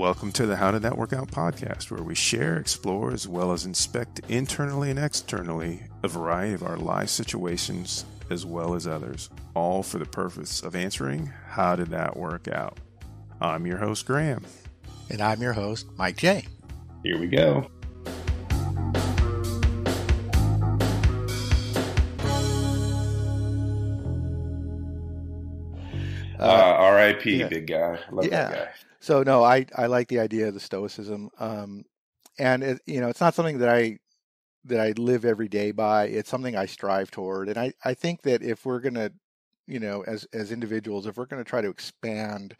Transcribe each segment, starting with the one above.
Welcome to the How Did That Work Out podcast, where we share, explore, as well as inspect internally and externally a variety of our life situations as well as others, all for the purpose of answering how did that work out. I'm your host, Graham. And I'm your host, Mike J. Here we go. Uh, R.I.P. Yeah. Big guy. Love yeah. that guy. So no, I I like the idea of the stoicism, um, and it, you know it's not something that I that I live every day by. It's something I strive toward, and I I think that if we're gonna, you know, as as individuals, if we're gonna try to expand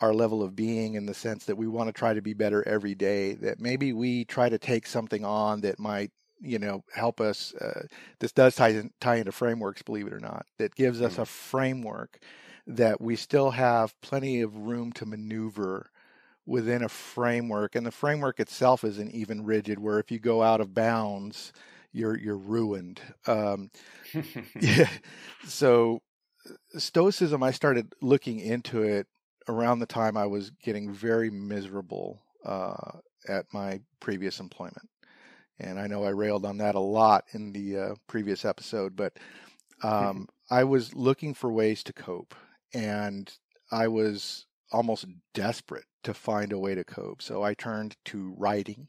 our level of being in the sense that we want to try to be better every day, that maybe we try to take something on that might you know help us. Uh, this does tie in, tie into frameworks, believe it or not. That gives us mm-hmm. a framework that we still have plenty of room to maneuver within a framework and the framework itself isn't even rigid where if you go out of bounds you're you're ruined um, yeah. so stoicism i started looking into it around the time i was getting very miserable uh, at my previous employment and i know i railed on that a lot in the uh, previous episode but um, i was looking for ways to cope and I was almost desperate to find a way to cope. So I turned to writing.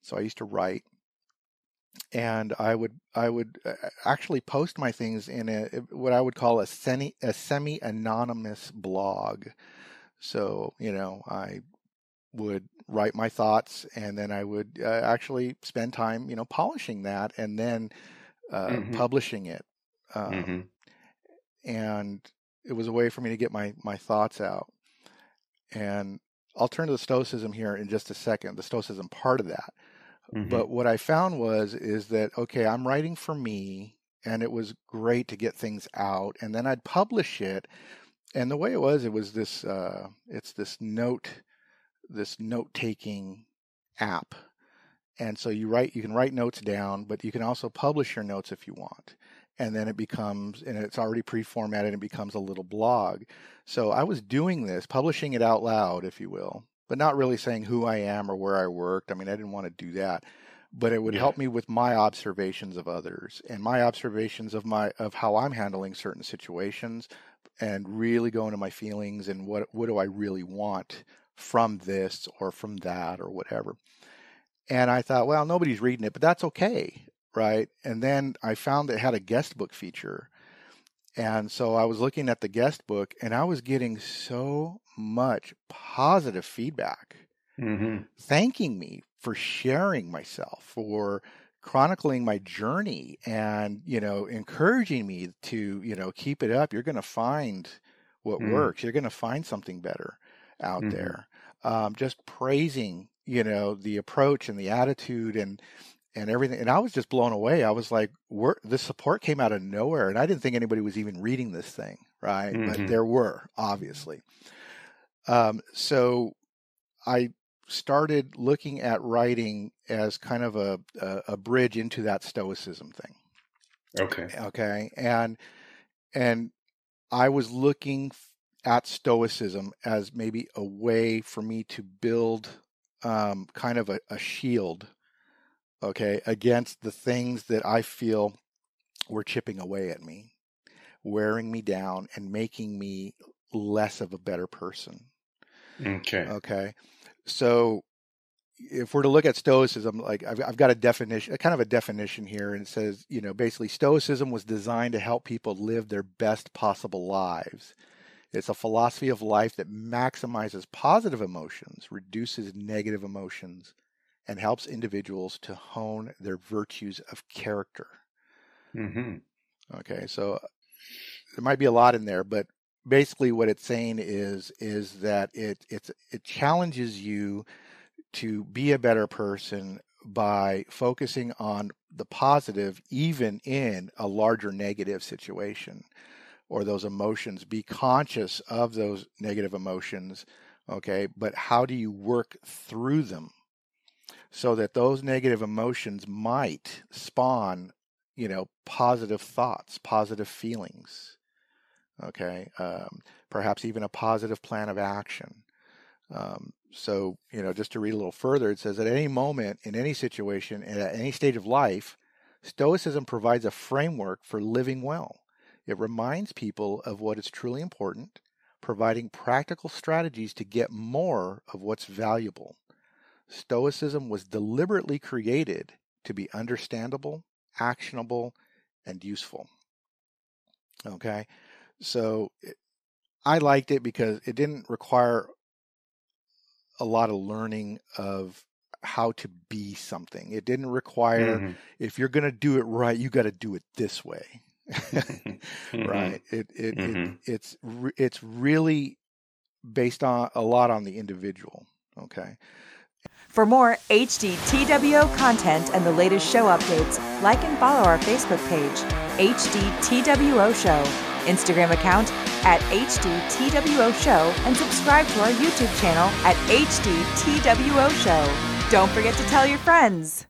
So I used to write and I would I would uh, actually post my things in a what I would call a semi a semi anonymous blog. So, you know, I would write my thoughts and then I would uh, actually spend time, you know, polishing that and then uh, mm-hmm. publishing it. Um, mm-hmm. And it was a way for me to get my my thoughts out. And I'll turn to the stoicism here in just a second, the stoicism part of that. Mm-hmm. But what I found was is that okay, I'm writing for me and it was great to get things out and then I'd publish it and the way it was it was this uh, it's this note this note taking app and so you write you can write notes down but you can also publish your notes if you want and then it becomes and it's already pre-formatted and becomes a little blog. So i was doing this publishing it out loud if you will but not really saying who i am or where i worked. I mean i didn't want to do that but it would yeah. help me with my observations of others and my observations of my of how i'm handling certain situations and really go into my feelings and what what do i really want from this or from that or whatever. And i thought well nobody's reading it but that's okay right? And then I found it had a guest book feature. And so I was looking at the guest book and I was getting so much positive feedback, mm-hmm. thanking me for sharing myself, for chronicling my journey and, you know, encouraging me to, you know, keep it up. You're going to find what mm. works. You're going to find something better out mm-hmm. there. Um, just praising, you know, the approach and the attitude and, and everything. And I was just blown away. I was like, We're, the support came out of nowhere. And I didn't think anybody was even reading this thing, right? Mm-hmm. But there were, obviously. Um, so I started looking at writing as kind of a, a, a bridge into that stoicism thing. Okay. Okay. And, and I was looking at stoicism as maybe a way for me to build um, kind of a, a shield okay, against the things that I feel were chipping away at me, wearing me down, and making me less of a better person. Okay. Okay. So if we're to look at stoicism, like I've, I've got a definition, a kind of a definition here, and it says, you know, basically stoicism was designed to help people live their best possible lives. It's a philosophy of life that maximizes positive emotions, reduces negative emotions, and helps individuals to hone their virtues of character. Mm-hmm. Okay, so there might be a lot in there, but basically what it's saying is is that it it's it challenges you to be a better person by focusing on the positive even in a larger negative situation or those emotions be conscious of those negative emotions okay but how do you work through them so that those negative emotions might spawn, you know, positive thoughts, positive feelings. Okay, um, perhaps even a positive plan of action. Um, so, you know, just to read a little further, it says at any moment, in any situation, and at any stage of life, Stoicism provides a framework for living well. It reminds people of what is truly important, providing practical strategies to get more of what's valuable. Stoicism was deliberately created to be understandable, actionable, and useful. Okay, so I liked it because it didn't require a lot of learning of how to be something. It didn't require mm-hmm. if you're going to do it right, you got to do it this way. mm-hmm. Right? It it, mm-hmm. it it's it's really based on a lot on the individual. Okay. For more HD TWO content and the latest show updates, like and follow our Facebook page, HD TWO Show, Instagram account at HDTWO Show, and subscribe to our YouTube channel at HDTWO Show. Don't forget to tell your friends.